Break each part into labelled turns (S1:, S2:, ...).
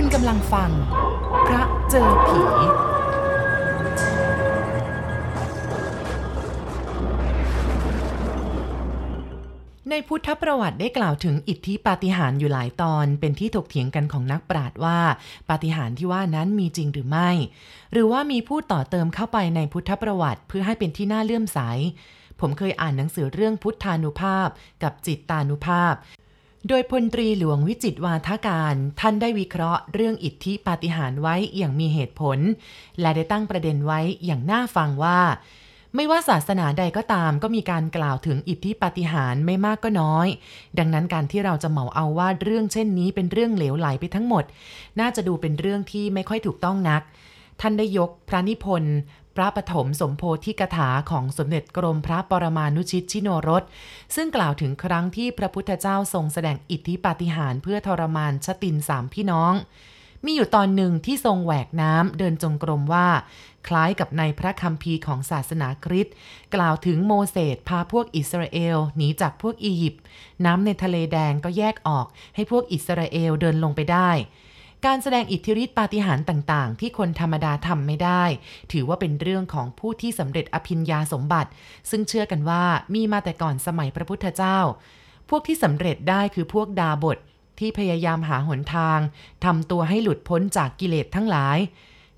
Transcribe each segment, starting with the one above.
S1: คุณกำลังฟัง พระเจอผี ในพุทธประวัติได้กล่าวถึงอิทธิปาฏิหาริย์อยู่หลายตอนเป็นที่ถกเถียงกันของนักปราชญ์ว่า ปาฏิหาริย์ที่ว่านั้นมีจริงหรือไม่ หรือว่ามีผู้ต่อเติมเข้าไปในพุทธประวัติเพื่อให้เป็นที่น่าเลื่อมใส ผมเคยอ่านหนังสือเรื่องพุทธานุภาพ กับจิตตานุภาพ โดยพลตรีหลวงวิจิตวาทการ ท่านได้วิเคราะห์เรื่องอิทธิปาฏิหาริย์ไว้อย่างมีเหตุผล และได้ตั้งประเด็นไว้อย่างน่าฟังว่า ไม่ว่าศาสนาใดก็ตามก็มีการกล่าวถึงอิทธิปาฏิหาริย์ไม่มากก็น้อย ดังนั้นการที่เราจะเหมาเอาว่าเรื่องเช่นนี้เป็นเรื่องเหลวไหลไปทั้งหมด น่าจะดูเป็นเรื่องที่ไม่ค่อยถูกต้องนักท่านได้ยกพระนิพนธ์ พระปฐมสมโพธิกถาของสมเด็จกรมพระปรมานุชิตชิโนรส ซึ่งกล่าวถึงครั้งที่พระพุทธเจ้าทรงแสดงอิทธิปาฏิหาริย์เพื่อทรมานชตินสามพี่น้อง มีอยู่ตอนหนึ่งที่ทรงแหวกน้ำเดินจงกรมว่า คล้ายกับในพระคัมภีร์ของศาสนาคริสต์กล่าวถึงโมเสสพาพวกอิสราเอลหนีจากพวกอียิปต์น้ำในทะเลแดงก็แยกออกให้พวกอิสราเอลเดินลงไปได้ การแสดงอิทธิฤทธิปาฏิหาริย์ต่างๆ ที่คนธรรมดาทำไม่ได้ ถือว่าเป็นเรื่องของผู้ที่สำเร็จอภิญญาสมบัติ ซึ่งเชื่อกันว่ามีมาแต่ก่อนสมัยพระพุทธเจ้า พวกที่สำเร็จได้คือพวกดาบทที่พยายามหาหนทางทำตัวให้หลุดพ้นจากกิเลสทั้งหลาย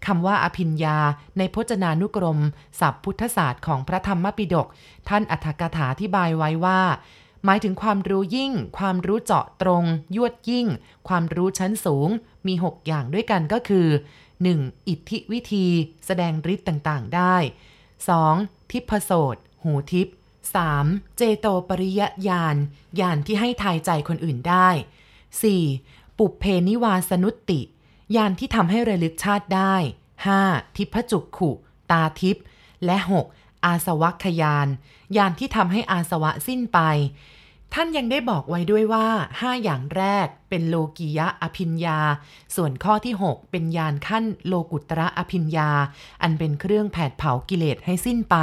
S1: คำว่าอภิญญา ในพจนานุกรม ศัพท์พุทธศาสตร์ของพระธรรมปิฎกท่านอัฏฐกถาที่บายไว้ว่า หมายถึงความรู้ยิ่ง ความรู้เจาะตรง ยวดยิ่ง ความรู้ชั้นสูง มี 6 อย่างด้วยกันก็คือ 1. อิทธิวิธี แสดงฤทธิ์ต่างๆ ได้ 2. ทิพโสตหูทิพ 3. เจโตปริยญาณญาณที่ให้ทายใจคนอื่นได้ 4. ปุเพนิวาสนุตติญาณที่ทำให้ระลึกชาติได้ 5. ทิพจุกขุ ตาทิพและ 6. อาสวัคยานญาณที่ทำให้อาสวะสิ้นไป ท่านยังได้บอกไว้ด้วยว่า5อย่างแรกเป็นโลกียะอภิญญาส่วนข้อที่ 6 เป็นญาณขั้นโลกุตระอภิญญาอันเป็นเครื่องแผดเผากิเลสให้สิ้นไป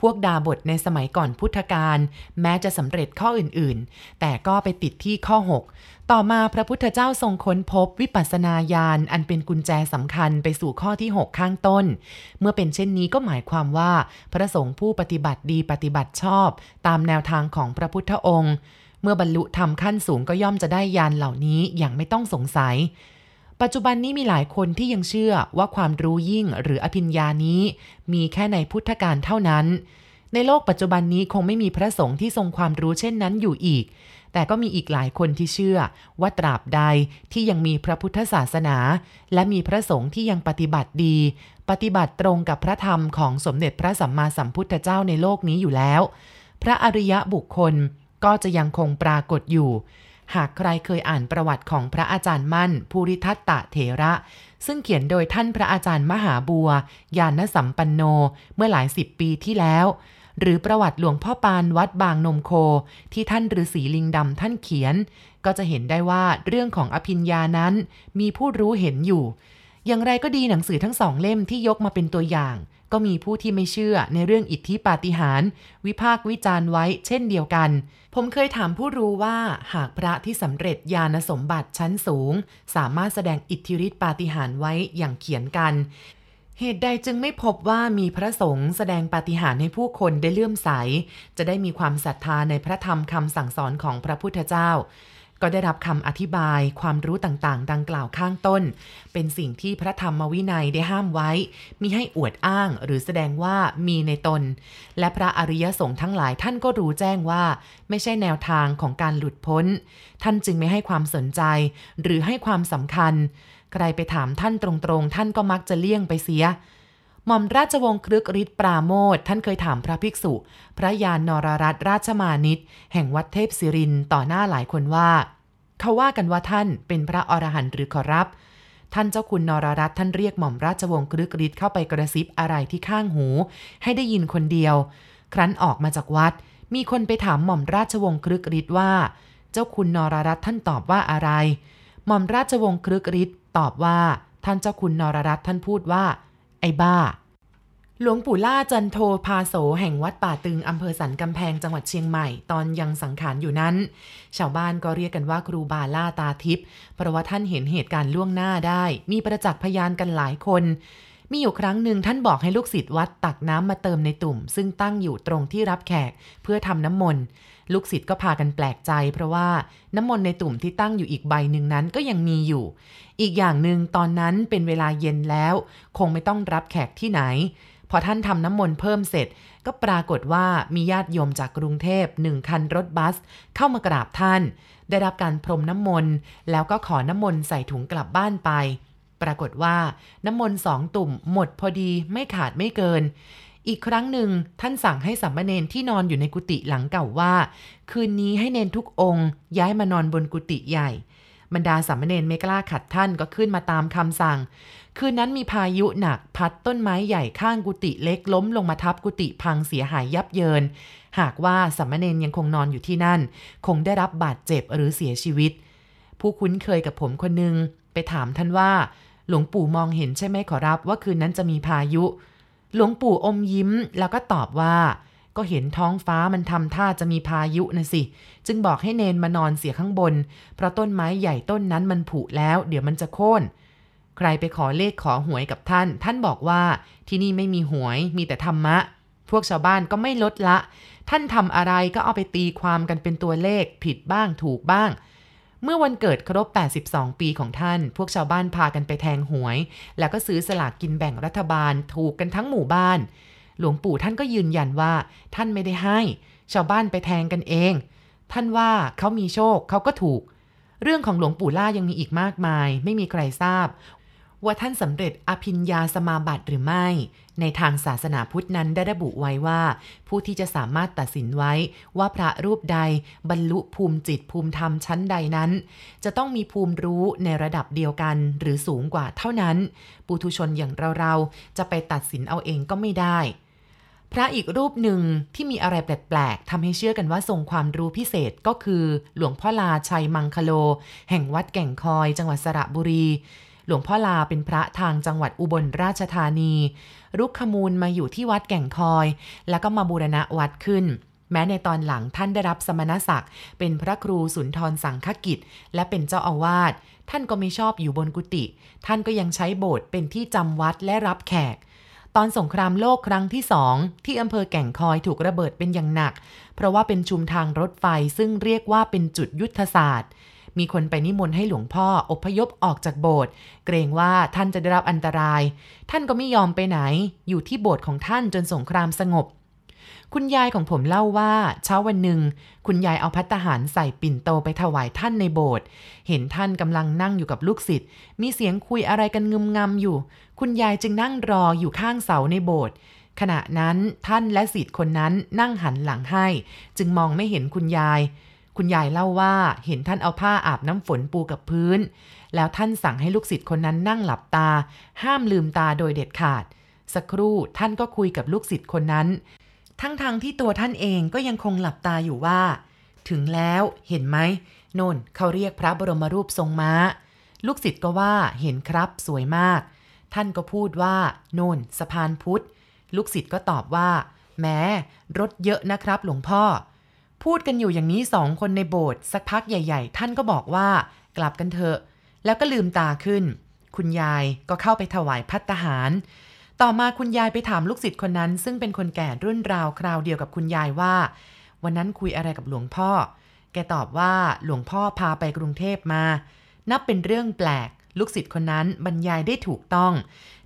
S1: พวกดาบทในสมัยก่อนพุทธกาลแม้จะสำเร็จข้ออื่นๆ แต่ก็ไปติดที่ข้อ 6 ต่อมาพระพุทธเจ้าทรงค้นพบวิปัสสนาญาณอันเป็นกุญแจสำคัญไปสู่ข้อที่ 6 ข้างต้น เมื่อเป็นเช่นนี้ก็หมายความว่า พระสงฆ์ผู้ปฏิบัติดีปฏิบัติชอบ ตามแนวทางของพระพุทธองค์ เมื่อบรรลุธรรมขั้นสูงก็ย่อมจะได้ญาณเหล่านี้อย่างไม่ต้องสงสัย ปัจจุบันนี้มีหลายคนที่ยังเชื่อว่าความรู้ยิ่งหรืออภิญญานี้ มีแค่ในพุทธการเท่านั้นในโลกปัจจุบันนี้คงไม่มีพระสงฆ์ที่ทรงความรู้เช่นนั้นอยู่อีก แต่ก็มีอีกหลายคนที่เชื่อว่าตราบใดที่ยังมีพระพุทธศาสนา และมีพระสงฆ์ที่ยังปฏิบัติดี ปฏิบัติตรงกับพระธรรมของสมเด็จพระสัมมาสัมพุทธเจ้าในโลกนี้อยู่แล้ว พระอริยะบุคคลก็จะยังคงปรากฏอยู่ หากใครเคยอ่านประวัติของพระอาจารย์มั่น ภูริทัตตะเถระ ซึ่งเขียนโดยท่านพระอาจารย์มหาบัวยานสัมปันโนเมื่อหลายสิบปีที่แล้ว หรือประวัติหลวงพ่อปานวัดบางนมโค ที่ท่านฤาษีลิงดำท่านเขียน ก็จะเห็นได้ว่าเรื่องของอภิญญานั้นมีผู้รู้เห็นอยู่ อย่างไรก็ดีหนังสือทั้งสองเล่มที่ยกมาเป็นตัวอย่าง ก็มีผู้ที่ไม่เชื่อในเรื่องอิทธิปาฏิหาริย์วิพากวิจารณ์ไว้เช่นเดียวกัน ผมเคยถามผู้รู้ว่าหากพระที่สำเร็จญาณสมบัติชั้นสูง สามารถแสดงอิทธิฤทธิปาฏิหาริย์ไว้อย่างเขียนกัน เหตุใดจึงไม่พบว่ามีพระสงฆ์แสดงปาฏิหาริย์ให้ผู้คนได้เลื่อมใส จะได้มีความศรัทธาในพระธรรมคำสั่งสอนของพระพุทธเจ้า ก็ได้รับคำอธิบายความรู้ต่างๆ ดังกล่าวข้างต้น เป็นสิ่งที่พระธรรมวินัยได้ห้ามไว้ มิให้อวดอ้างหรือแสดงว่ามีในตน และพระอริยสงฆ์ทั้งหลายท่านก็รู้แจ้งว่า ไม่ใช่แนวทางของการหลุดพ้น ท่านจึงไม่ให้ความสนใจ หรือให้ความสำคัญ ใครไปถามท่านตรงๆ ท่านก็มักจะเลี่ยงไปเสีย หม่อมราชวงศ์ครึกฤทธิ์ปราโมทท่านเคยถามพระภิกษุ พระยานนรรัตราชมานิตแห่งวัดเทพศิรินต่อหน้าหลายคนว่า เขาว่ากันว่าท่านเป็นพระอรหันต์หรือขอรับ ท่านเจ้าคุณนรรัตท่านเรียกหม่อมราชวงศ์ครึกฤทธิ์เข้าไปกระซิบอะไรที่ข้างหู ให้ได้ยินคนเดียว ครั้นออกมาจากวัด มีคนไปถามหม่อมราชวงศ์ครึกฤทธิ์ว่า เจ้าคุณนรรัตท่านตอบว่าอะไร หม่อมราชวงศ์ครึกฤทธิ์ตอบว่า ท่านเจ้าคุณนรรัตน์ท่านพูดว่า ไอ้บ้าหหลวงปู่ล่าจันโทพาโสแห่งวัดป่าตึงอำเภอสันกำแพงจังหวัดเชียงใหม่ ตอนยังสังขารอยู่นั้น ชาวบ้านก็เรียกกันว่าครูบาล่าตาทิพย์เพราะว่าท่านเห็นเหตุการณ์ล่วงหน้าได้ มีประจักษ์พยานกันหลายคน มีอยู่ครั้งหนึ่งท่านบอกให้ลูกศิษย์วัดตักน้ำมาเติมในตุ่ม ซึ่งตั้งอยู่ตรงที่รับแขกเพื่อทำน้ำมนต์ลูกศิษย์ก็พากันแปลกใจ เพราะว่าน้ำมนต์ในตุ่มที่ตั้งอยู่อีกใบหนึ่งนั้นก็ยังมีอยู่ อีกอย่างหนึ่งตอนนั้นเป็นเวลาเย็นแล้ว คงไม่ต้องรับแขกที่ไหน พอท่านทำน้ำมนต์เพิ่มเสร็จ ก็ปรากฏว่ามีญาติโยมจากกรุงเทพหนึ่งคันรถบัส เข้ามากราบท่าน ได้รับการพรมน้ำมนต์แล้วก็ขอน้ำมนต์ใส่ถุงกลับบ้านไป ปรากฏว่าน้ำมนต์สองตุ่มหมดพอดีไม่ขาดไม่เกิน อีกครั้งหนึ่งท่านสั่งให้สัมมาเนนที่นอนอยู่ในกุฏิหลังเก่าว่า คืนนี้ให้เนนทุกองค์ ย้ายมานอนบนกุฏิใหญ่ บรรดาสัมมาเนนไม่กล้าขัดท่านก็ขึ้นมาตามคำสั่ง คืนนั้นมีพายุหนักพัดต้นไม้ใหญ่ข้างกุฏิเล็กล้มลงมาทับกุฏิพังเสียหายยับเยิน หากว่าสัมมาเนนยังคงนอนอยู่ที่นั่น คงได้รับบาดเจ็บหรือเสียชีวิตผู้คุ้นเคยกับผมคนหนึ่งไปถามท่านว่า หลวงปู่มองเห็นใช่ไหมขอรับว่าคืนนั้นจะมีพายุ หลวงปู่อมยิ้มแล้วก็ตอบว่า ก็เห็นท้องฟ้ามันทำท่าจะมีพายุนะสิ จึงบอกให้เนนมานอนเสียข้างบน เพราะต้นไม้ใหญ่ต้นนั้นมันผุแล้ว เดี๋ยวมันจะโค่นใครไปขอเลขขอหวยกับท่าน ท่านบอกว่าที่นี่ไม่มีหวยมีแต่ธรรมะ พวกชาวบ้านก็ไม่ลดละ ท่านทำอะไรก็เอาไปตีความกันเป็นตัวเลขผิดบ้างถูกบ้าง เมื่อวันเกิดครบ 82 ปีของท่าน พวกชาวบ้านพากันไปแทงหวย แล้วก็ซื้อสลากกินแบ่งรัฐบาลถูกกันทั้งหมู่บ้าน หลวงปู่ท่านก็ยืนยันว่า ท่านไม่ได้ให้ ชาวบ้านไปแทงกันเอง ท่านว่าเขามีโชคเขาก็ถูก เรื่องของหลวงปู่ล่ายังมีอีกมากมาย ไม่มีใครทราบว่าท่านสำเร็จอภิญญาสมาบัติหรือไม่ ในทางศาสนาพุทธนั้นได้ระบุไว้ว่า ผู้ที่จะสามารถตัดสินไว้ว่าพระรูปใดบรรลุภูมิจิตภูมิธรรมชั้นใดนั้น จะต้องมีภูมิรู้ในระดับเดียวกันหรือสูงกว่าเท่านั้น ปุถุชนอย่างเราๆจะไปตัดสินเอาเองก็ไม่ได้ พระอีกรูปหนึ่งที่มีอะไรแปลกๆทำให้เชื่อกันว่าทรงความรู้พิเศษก็คือ หลวงพ่อลาชัยมังคโล แห่งวัดแก่งคอยจังหวัดสระบุรี หลวงพ่อลาเป็นพระทางจังหวัดอุบลราชธานี รุกขมูลมาอยู่ที่วัดแก่งคอย แล้วก็มาบูรณะวัดขึ้น แม้ในตอนหลังท่านได้รับสมณศักดิ์ เป็นพระครูสุนทรสังฆกิจ และเป็นเจ้าอาวาสท่านก็ไม่ชอบอยู่บนกุฏิท่านก็ยังใช้โบสถ์เป็นที่จำวัดและรับแขกตอนสงครามโลกครั้งที่สองที่อำเภอแก่งคอยถูกระเบิดเป็นอย่างหนัก เพราะว่าเป็นชุมทางรถไฟซึ่งเรียกว่าเป็นจุดยุทธศาสตร์ มีคนไปนิมนต์ให้หลวงพ่ออพยพออกจากโบสถ์เกรงว่าท่านจะได้รับอันตราย ท่านก็ไม่ยอมไปไหน อยู่ที่โบสถ์ของท่านจนสงครามสงบ คุณยายของผมเล่าว่าเช้าวันหนึ่ง คุณยายเอาพัตตาหารใส่ปิ่นโตไปถวายท่านในโบสถ์เห็นท่านกำลังนั่งอยู่กับลูกศิษย์มีเสียงคุยอะไรกันงึมงำอยู่ คุณยายจึงนั่งรออยู่ข้างเสาในโบสถ์ขณะนั้นท่านและศิษย์คนนั้นนั่งหันหลังให้ จึงมองไม่เห็นคุณยาย คุณยายเล่าว่าเห็นท่านเอาผ้าอาบน้ำฝนปูกับพื้น แล้วท่านสั่งให้ลูกศิษย์คนนั้นนั่งหลับตา ห้ามลืมตาโดยเด็ดขาด สักครู่ท่านก็คุยกับลูกศิษย์คนนั้น ทั้งๆทที่ตัวท่านเองก็ยังคงหลับตาอยู่ว่า ถึงแล้วเห็นไหมโน่นเขาเรียกพระบรมรูปทรงม้า ลูกศิษย์ก็ว่าเห็นครับสวยมาก ท่านก็พูดว่า โน่นสะพานพุทธ ลูกศิษย์ก็ตอบว่าแม้รถเยอะนะครับหลวงพ่อ พูดกันอยู่อย่างนี้สองคนในโบสถ์สักพักใหญ่ ๆ ท่านก็บอกว่ากลับกันเถอะ แล้วก็ลืมตาขึ้น คุณยายก็เข้าไปถวายพัตตาหาร ต่อมาคุณยายไปถามลูกศิษย์คนนั้น ซึ่งเป็นคนแก่รุ่นราวคราวเดียวกับคุณยายว่า วันนั้นคุยอะไรกับหลวงพ่อ แกตอบว่าหลวงพ่อพาไปกรุงเทพมา นับเป็นเรื่องแปลก ลูกศิษย์คนนั้นบรรยายได้ถูกต้อง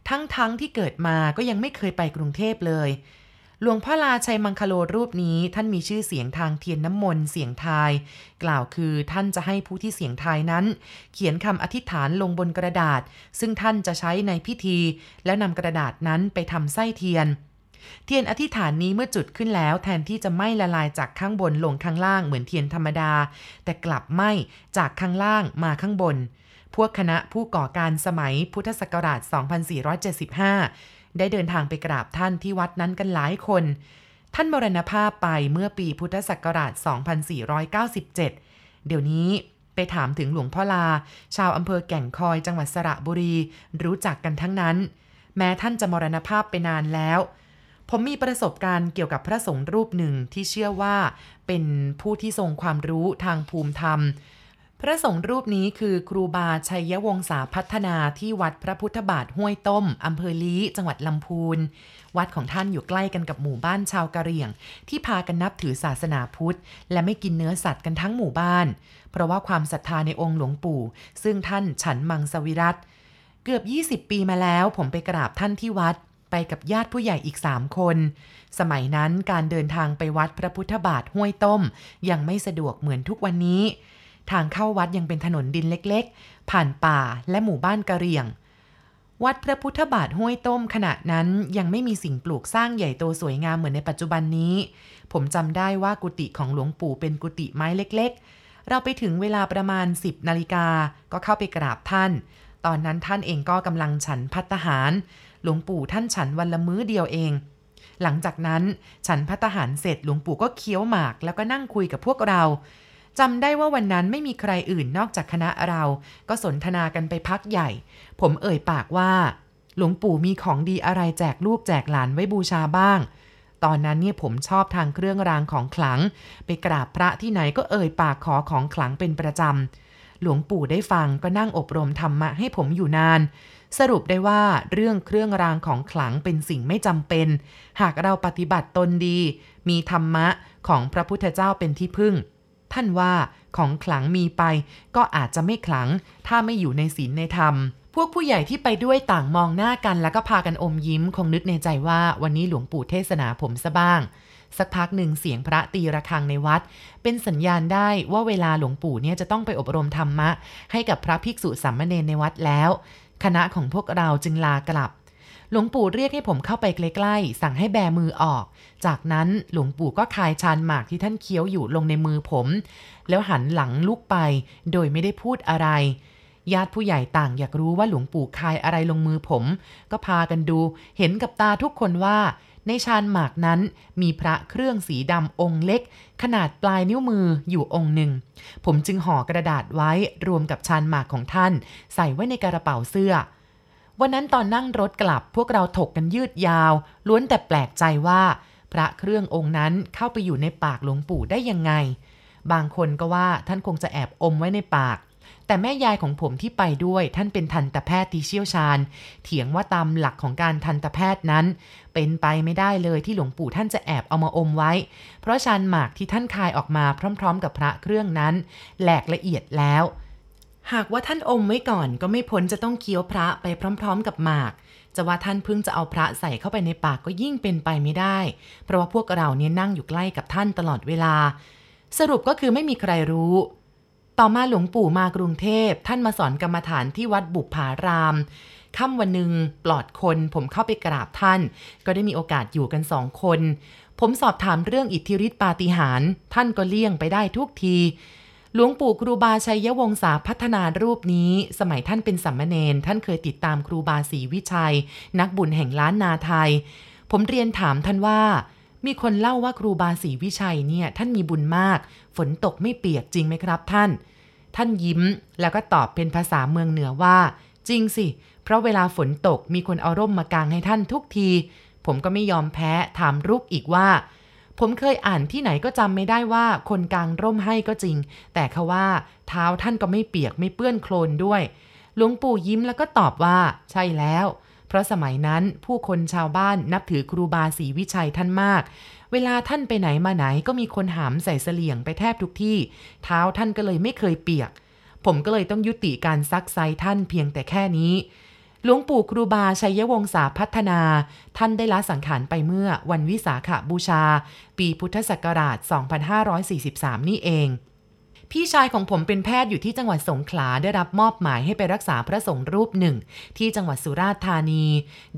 S1: ทั้งๆทที่เกิดมาก็ยังไม่เคยไปกรุงเทพเลย หลวงพ่อลาชัยมังคโลรูปนี้ท่านมีชื่อเสียงทางเทียนน้ำมนต์เสียงทาย กล่าวคือท่านจะให้ผู้ที่เสียงทายนั้น เขียนคำอธิษฐานลงบนกระดาษ ซึ่งท่านจะใช้ในพิธี แล้วนำกระดาษนั้นไปทำไส้เทียน เทียนอธิษฐานนี้เมื่อจุดขึ้นแล้ว แทนที่จะไหม้ละลายจากข้างบนลงข้างล่างเหมือนเทียนธรรมดา แต่กลับไหม้จากข้างล่างมาข้างบน พวกคณะผู้ก่อการสมัยพุทธศักราช 2475 ได้เดินทางไปกราบท่านที่วัดนั้นกันหลายคน ท่านมรณภาพไปเมื่อปีพุทธศักราช 2497 เดี๋ยวนี้ไปถามถึงหลวงพ่อลา ชาวอำเภอแก่งคอยจังหวัดสระบุรี รู้จักกันทั้งนั้น แม้ท่านจะมรณภาพไปนานแล้ว ผมมีประสบการณ์เกี่ยวกับพระสงฆ์รูปหนึ่งที่เชื่อว่าเป็นผู้ที่ทรงความรู้ทางภูมิธรรม พระสงฆ์รูปนี้คือครูบาชัยวงศาพัฒนาที่วัดพระพุทธบาทห้วยต้ม อำเภอลี้จังหวัดลำพูน วัดของท่านอยู่ใกล้กันกับหมู่บ้านชาวกะเหรี่ยง ที่พากันนับถือศาสนาพุทธ และไม่กินเนื้อสัตว์กันทั้งหมู่บ้าน เพราะว่าความศรัทธาในองค์หลวงปู่ ซึ่งท่านฉันมังสวิรัตเกือบ 20 ปีมาแล้ว ผมไปกราบท่านที่วัดไปกับญาติผู้ใหญ่อีกสามคน สมัยนั้นการเดินทางไปวัดพระพุทธบาทห้วยต้ม ยังไม่สะดวกเหมือนทุกวันนี้ ทางเข้าวัดยังเป็นถนนดินเล็กๆ ผ่านป่าและหมู่บ้านกะเหรี่ยง วัดพระพุทธบาทห้วยต้มขณะนั้นยังไม่มีสิ่งปลูกสร้างใหญ่โตสวยงามเหมือนในปัจจุบันนี้ ผมจำได้ว่ากุฏิของหลวงปู่เป็นกุฏิไม้เล็กๆ เราไปถึงเวลาประมาณ 10นาฬิกาก็เข้าไปกราบท่าน ตอนนั้นท่านเองก็กำลังฉันพัตหาร หลวงปู่ท่านฉันวันละมื้อเดียวเองหลังจากนั้นฉันพัตหารเสร็จหลวงปู่ก็เคี้ยวหมาก แล้วก็นั่งคุยกับพวกเรา จำได้ว่าวันนั้นไม่มีใครอื่นนอกจากคณะเรา ก็สนทนากันไปพักใหญ่ ผมเอ่ยปากว่า หลวงปู่มีของดีอะไรแจกลูกแจกหลานไว้บูชาบ้าง ตอนนั้นเนี่ยผมชอบทางเครื่องรางของขลัง ไปกราบพระที่ไหนก็เอ่ยปากขอของขลังเป็นประจำ หลวงปู่ได้ฟังก็นั่งอบรมธรรมะให้ผมอยู่นาน สรุปได้ว่าเรื่องเครื่องรางของขลังเป็นสิ่งไม่จำเป็น หากเราปฏิบัติตนดี มีธรรมะของพระพุทธเจ้าเป็นที่พึ่ง ท่านว่าของขลังมีไป ก็อาจจะไม่ขลัง ถ้าไม่อยู่ในศีลในธรรม พวกผู้ใหญ่ที่ไปด้วยต่างมองหน้ากันแล้วก็พากันอมยิ้ม คงนึกในใจว่าวันนี้หลวงปู่เทศนาผมซะบ้าง สักพักหนึ่งเสียงพระตีระฆังในวัด เป็นสัญญาณได้ว่าเวลาหลวงปู่เนี่ยจะต้องไปอบรมธรรมะ ให้กับพระภิกษุสามเณรในวัดแล้ว คณะของพวกเราจึงลากลับ หลวงปู่เรียกให้ผมเข้าไปใกล้ๆ สั่งให้แบมือออก จากนั้นหลวงปู่ก็คายชานหมากที่ท่านเคี้ยวอยู่ลงในมือผม แล้วหันหลังลุกไป โดยไม่ได้พูดอะไร ญาติผู้ใหญ่ต่างอยากรู้ว่าหลวงปู่คายอะไรลงมือผม ก็พากันดู เห็นกับตาทุกคนว่า ในชานหมากนั้นมีพระเครื่องสีดำองค์เล็ก ขนาดปลายนิ้วมืออยู่องค์หนึ่ง ผมจึงห่อกระดาษไว้รวมกับชานหมากของท่าน ใส่ไว้ในกระเป๋าเสื้อ วันนั้นตอนนั่งรถกลับพวกเราถกกันยืดยาว ล้วนแต่แปลกใจว่า พระเครื่ององค์นั้นเข้าไปอยู่ในปากหลวงปู่ได้ยังไง บางคนก็ว่าท่านคงจะแอบอมไว้ในปาก แต่แม่ยายของผมที่ไปด้วยท่านเป็นทันตแพทย์ที่เชี่ยวชาญ เถียงว่าตามหลักของการทันตแพทย์นั้น เป็นไปไม่ได้เลยที่หลวงปู่ท่านจะแอบเอามาอมไว้ เพราะชานหมากที่ท่านคายออกมาพร้อม ๆ กับพระเครื่องนั้น แหลกละเอียดแล้ว หากว่าท่านอมไว้ก่อนก็ไม่พ้นจะต้องเคี้ยวพระไปพร้อม ๆ กับหมาก จะว่าท่านเพิ่งจะเอาพระใส่เข้าไปในปากก็ยิ่งเป็นไปไม่ได้ เพราะว่าพวกเราเนี่ยนั่งอยู่ใกล้กับท่านตลอดเวลา สรุปก็คือไม่มีใครรู้ ต่อมาหลวงปู่มากรุงเทพ ท่านมาสอนกรรมฐานที่วัดบุพารามค่ำวันหนึ่งปลอดคนผมเข้าไปกราบท่าน ก็ได้มีโอกาสอยู่กันสองคน ผมสอบถามเรื่องอิทธิฤทธิปาฏิหาริย์ท่านก็เลี่ยงไปได้ทุกที หลวงปู่ครูบาชัยวงศาพัฒนารูปนี้ สมัยท่านเป็นสัมมเนนท่านเคยติดตามครูบาศรีวิชัย นักบุญแห่งล้านนาไทย ผมเรียนถามท่านว่า มีคนเล่าว่าครูบาศรีวิชัยเนี่ยท่านมีบุญมาก ฝนตกไม่เปียกจริงไหมครับท่าน ท่านยิ้มแล้วก็ตอบเป็นภาษาเมืองเหนือว่า จริงสิ เพราะเวลาฝนตกมีคนเอาร่มมากางให้ท่านทุกที ผมก็ไม่ยอมแพ้ถามรุกอีกว่า ผมเคยอ่านที่ไหนก็จำไม่ได้ว่าคนกลางร่มให้ก็จริง แต่เขาว่าเท้าท่านก็ไม่เปียกไม่เปื้อนโคลนด้วย หลวงปู่ยิ้มแล้วก็ตอบว่า ใช่แล้ว เพราะสมัยนั้นผู้คนชาวบ้านนับถือครูบาศรีวิชัยท่านมาก เวลาท่านไปไหนมาไหนก็มีคนหามใส่เสลี่ยงไปแทบทุกที่ เท้าท่านก็เลยไม่เคยเปียก ผมก็เลยต้องยุติการซักไซท่านเพียงแต่แค่นี้ หลวงปู่ครูบาชัยวงศาพัฒนา ท่านได้ละสังขารไปเมื่อวันวิสาขบูชา ปีพุทธศักราช 2543 นี่เอง พี่ชายของผมเป็นแพทย์อยู่ที่จังหวัดสงขลาได้รับมอบหมายให้ไปรักษาพระสงฆ์รูปหนึ่ง ที่จังหวัดสุราษฎร์ธานี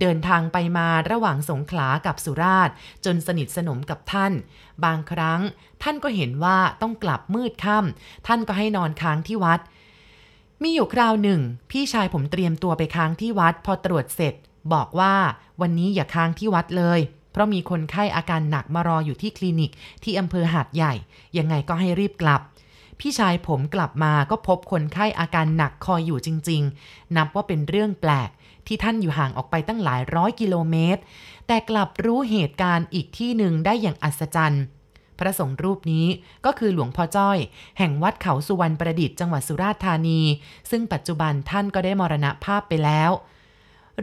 S1: เดินทางไปมาระหว่างสงขลากับสุราษฎร์จนสนิทสนมกับท่าน บางครั้ง ท่านก็เห็นว่าต้องกลับมืดค่ำท่านก็ให้นอนค้างที่วัด มีอยู่คราวหนึ่ง พี่ชายผมเตรียมตัวไปค้างที่วัดพอตรวจเสร็จ บอกว่าวันนี้อย่าค้างที่วัดเลย เพราะมีคนไข้อาการหนักมารออยู่ที่คลินิกที่อำเภอหาดใหญ่ ยังไงก็ให้รีบกลับ พี่ชายผมกลับมาก็พบคนไข้อาการหนักคอยอยู่จริง ๆ นับว่าเป็นเรื่องแปลก ที่ท่านอยู่ห่างออกไปตั้งหลายร้อยกิโลเมตร แต่กลับรู้เหตุการณ์อีกที่หนึ่งได้อย่างอัศจรรย์ พระสงฆ์รูปนี้ก็คือหลวงพ่อจ้อย แห่งวัดเขาสุวรรณประดิษฐ์จังหวัดสุราษฎร์ธานี ซึ่งปัจจุบันท่านก็ได้มรณภาพไปแล้ว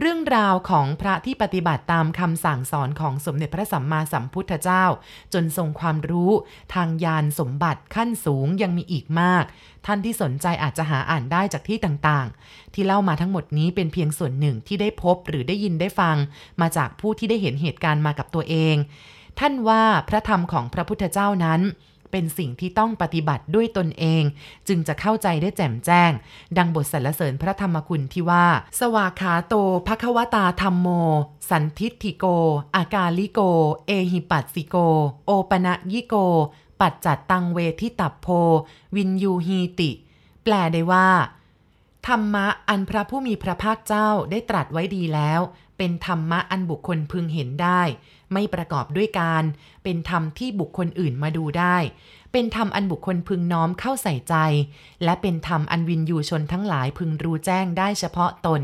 S1: เรื่องราวของพระที่ปฏิบัติตามคำสั่งสอนของสมเด็จพระสัมมาสัมพุทธเจ้า จนทรงความรู้ทางยานสมบัติขั้นสูงยังมีอีกมาก ท่านที่สนใจอาจจะหาอ่านได้จากที่ต่างๆ ที่เล่ามาทั้งหมดนี้เป็นเพียงส่วนหนึ่งที่ได้พบหรือได้ยินได้ฟัง มาจากผู้ที่ได้เห็นเหตุการณ์มากับตัวเอง ท่านว่าพระธรรมของพระพุทธเจ้านั้น เป็นสิ่งที่ต้องปฏิบัติด้วยตนเอง จึงจะเข้าใจได้แจ่มแจ้ง ดังบทสรรเสริญพระธรรมคุณที่ว่า สวากขาโตภควตาธรรมโม สันทิฏฐิโก อากาลิโก เอหิปัสสิโก โอปนะยิโก ปัจจัดตังเวทิตับโพ วินยูฮีติ แปลได้ว่าธรรมะอันพระผู้มีพระภาคเจ้าได้ตรัสไว้ดีแล้ว เป็นธรรมะอันบุคคลพึงเห็นได้ ไม่ประกอบด้วยการ เป็นธรรมที่บุคคลอื่นมาดูได้ เป็นธรรมอันบุคคลพึงน้อมเข้าใส่ใจ และเป็นธรรมอันวินยูชนทั้งหลายพึงรู้แจ้งได้เฉพาะตน